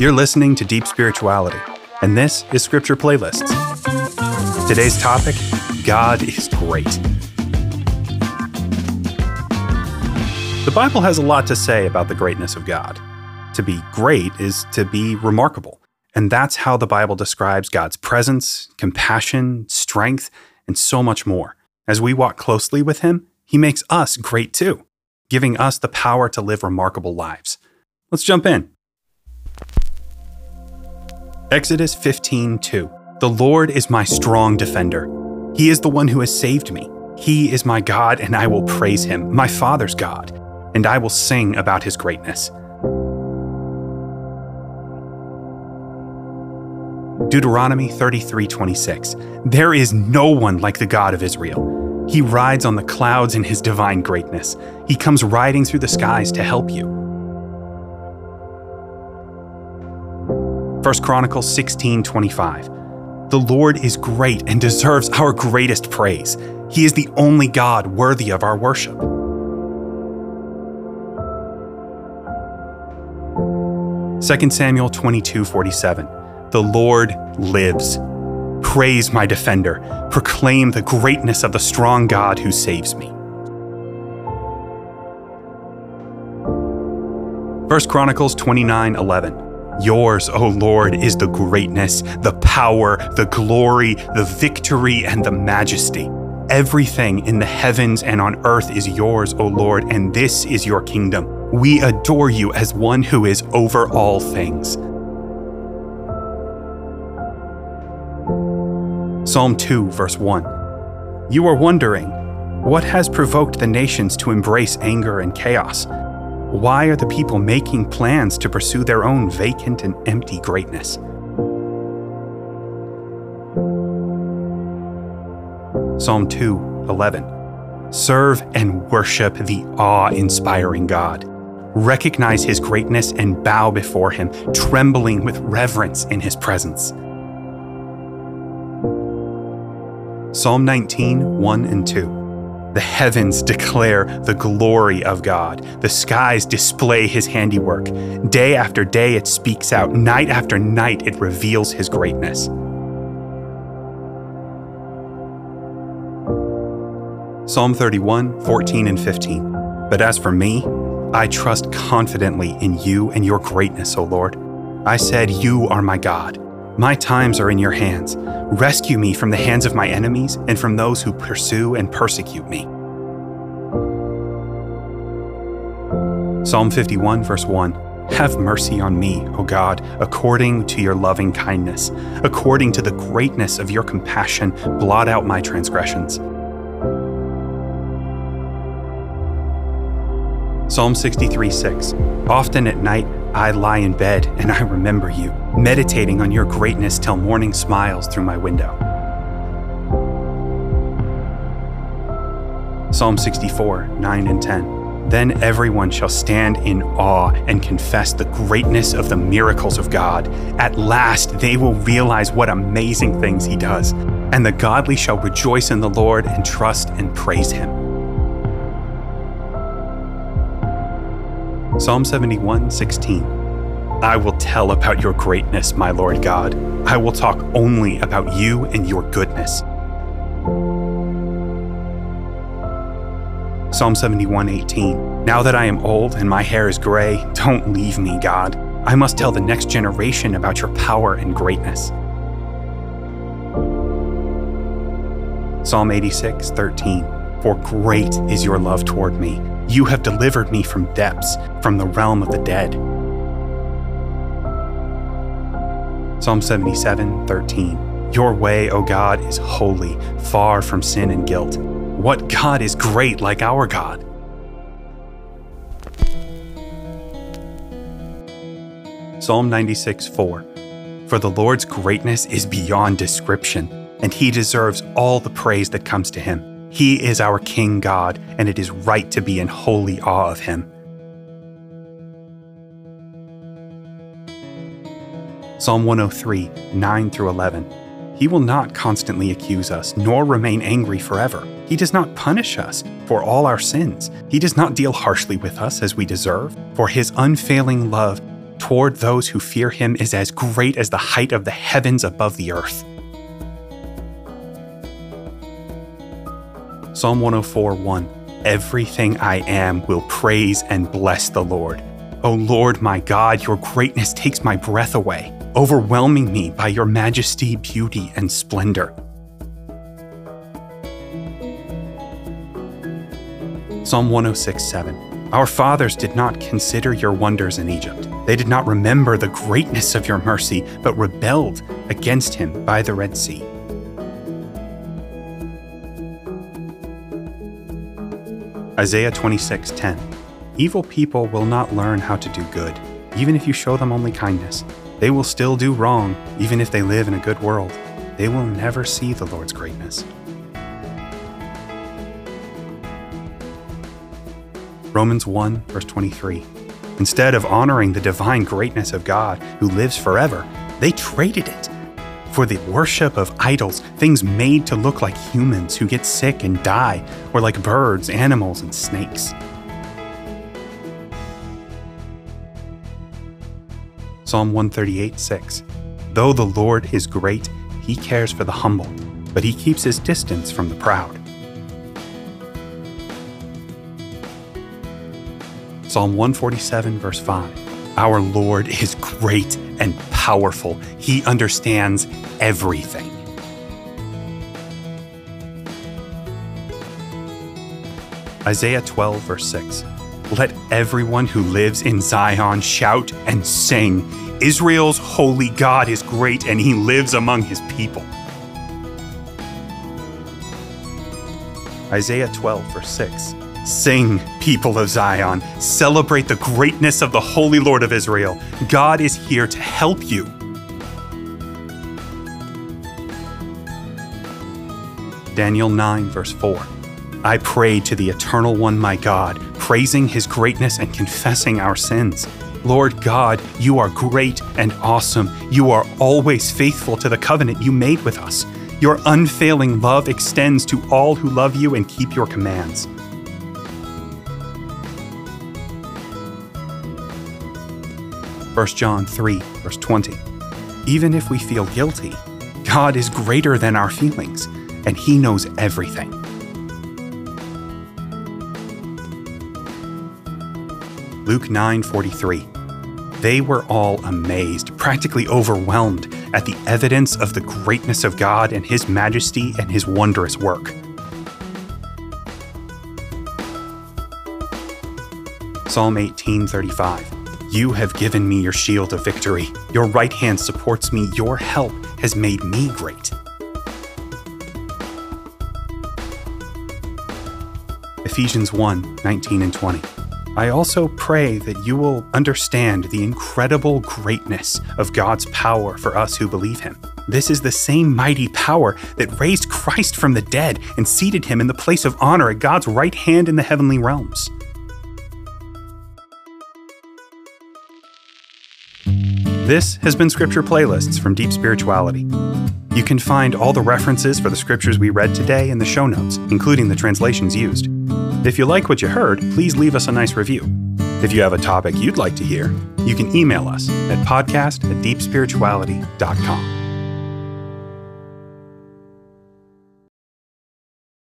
You're listening to Deep Spirituality, and this is Scripture Playlists. Today's topic God is great. The Bible has a lot to say about the greatness of God. To be great is to be remarkable, and that's how the Bible describes God's presence, compassion, strength, and so much more. As we walk closely with Him, He makes us great too, giving us the power to live remarkable lives. Let's jump in. Exodus 15:2 The Lord is my strong defender. He is the one who has saved me. He is my God, and I will praise him, my Father's God, and I will sing about his greatness. Deuteronomy 33:26 There is no one like the God of Israel. He rides on the clouds in his divine greatness. He comes riding through the skies to help you. 1 Chronicles 16:25 The Lord is great and deserves our greatest praise. He is the only God worthy of our worship. Second Samuel 22:47 The Lord lives. Praise my defender. Proclaim the greatness of the strong God who saves me. 1 Chronicles 29:11 Yours, O Lord, is the greatness, the power, the glory, the victory, and the majesty. Everything in the heavens and on earth is yours, O Lord, and this is your kingdom. We adore you as one who is over all things. Psalm 2, verse 1. You are wondering, what has provoked the nations to embrace anger and chaos? Why are the people making plans to pursue their own vacant and empty greatness? Psalm 2 11. Serve and worship the awe inspiring God. Recognize his greatness and bow before him, trembling with reverence in his presence. Psalm 19 1 and 2. The heavens declare the glory of God. The skies display his handiwork. Day after day it speaks out. Night after night it reveals his greatness. Psalm 31, 14 and 15. But as for me, I trust confidently in you and your greatness, O Lord. I said, You are my God. My times are in your hands. Rescue me from the hands of my enemies and from those who pursue and persecute me. Psalm 51, verse 1 Have mercy on me, O God, according to your loving kindness. According to the greatness of your compassion, blot out my transgressions. Psalm 63 6. Often at night I lie in bed and I remember you, meditating on your greatness till morning smiles through my window. Psalm 64 9 and 10. Then everyone shall stand in awe and confess the greatness of the miracles of God. At last they will realize what amazing things He does, and the godly shall rejoice in the Lord and trust and praise Him. Psalm 71 16. I will tell about your greatness, my Lord God. I will talk only about you and your goodness. Psalm 71:18. Now that I am old and my hair is gray, don't leave me, God. I must tell the next generation about your power and greatness. Psalm 86:13. For great is your love toward me. You have delivered me from depths, from the realm of the dead. Psalm 77 13. Your way, O God, is holy, far from sin and guilt. What God is great like our God? Psalm 96 4. For the Lord's greatness is beyond description, and he deserves all the praise that comes to him. He is our King God, and it is right to be in holy awe of him. Psalm 103, 9 through 11. He will not constantly accuse us, nor remain angry forever. He does not punish us for all our sins. He does not deal harshly with us as we deserve, for his unfailing love toward those who fear him is as great as the height of the heavens above the earth. Psalm 104 1 Everything I am will praise and bless the Lord. O Lord my God, your greatness takes my breath away, overwhelming me by your majesty, beauty, and splendor. Psalm 106 7 Our fathers did not consider your wonders in Egypt. They did not remember the greatness of your mercy, but rebelled against him by the Red Sea. Isaiah 26:10 Evil people will not learn how to do good, even if you show them only kindness. They will still do wrong, even if they live in a good world. They will never see the Lord's greatness. Romans 1, verse 23. Instead of honoring the divine greatness of God, who lives forever, they traded it for the worship of idols, things made to look like humans who get sick and die, or like birds, animals, and snakes. Psalm 138 6. Though the Lord is great, he cares for the humble, but he keeps his distance from the proud. Psalm 147, verse 5. Our Lord is great and powerful. He understands everything. Isaiah 12, verse 6. Let everyone who lives in Zion shout and sing. Israel's holy God is great and he lives among his people. Isaiah 12, verse 6. Sing, people of Zion. Celebrate the greatness of the Holy Lord of Israel. God is here to help you. Daniel 9, verse 4. I prayed to the Eternal One, my God, praising his greatness and confessing our sins. Lord God, you are great and awesome. You are always faithful to the covenant you made with us. Your unfailing love extends to all who love you and keep your commands. 1 John 3, verse 20. Even if we feel guilty, God is greater than our feelings, and He knows everything. Luke 9:43. They were all amazed, practically overwhelmed at the evidence of the greatness of God and his majesty and his wondrous work. Psalm 18:35. You have given me your shield of victory. Your right hand supports me. Your help has made me great. Ephesians 1 19 and 20. I also pray that you will understand the incredible greatness of God's power for us who believe Him. This is the same mighty power that raised Christ from the dead and seated him in the place of honor at God's right hand in the heavenly realms. This has been Scripture Playlists from Deep Spirituality. You can find all the references for the scriptures we read today in the show notes, including the translations used. If you like what you heard, please leave us a nice review. If you have a topic you'd like to hear, you can email us at podcast at deepspirituality.com.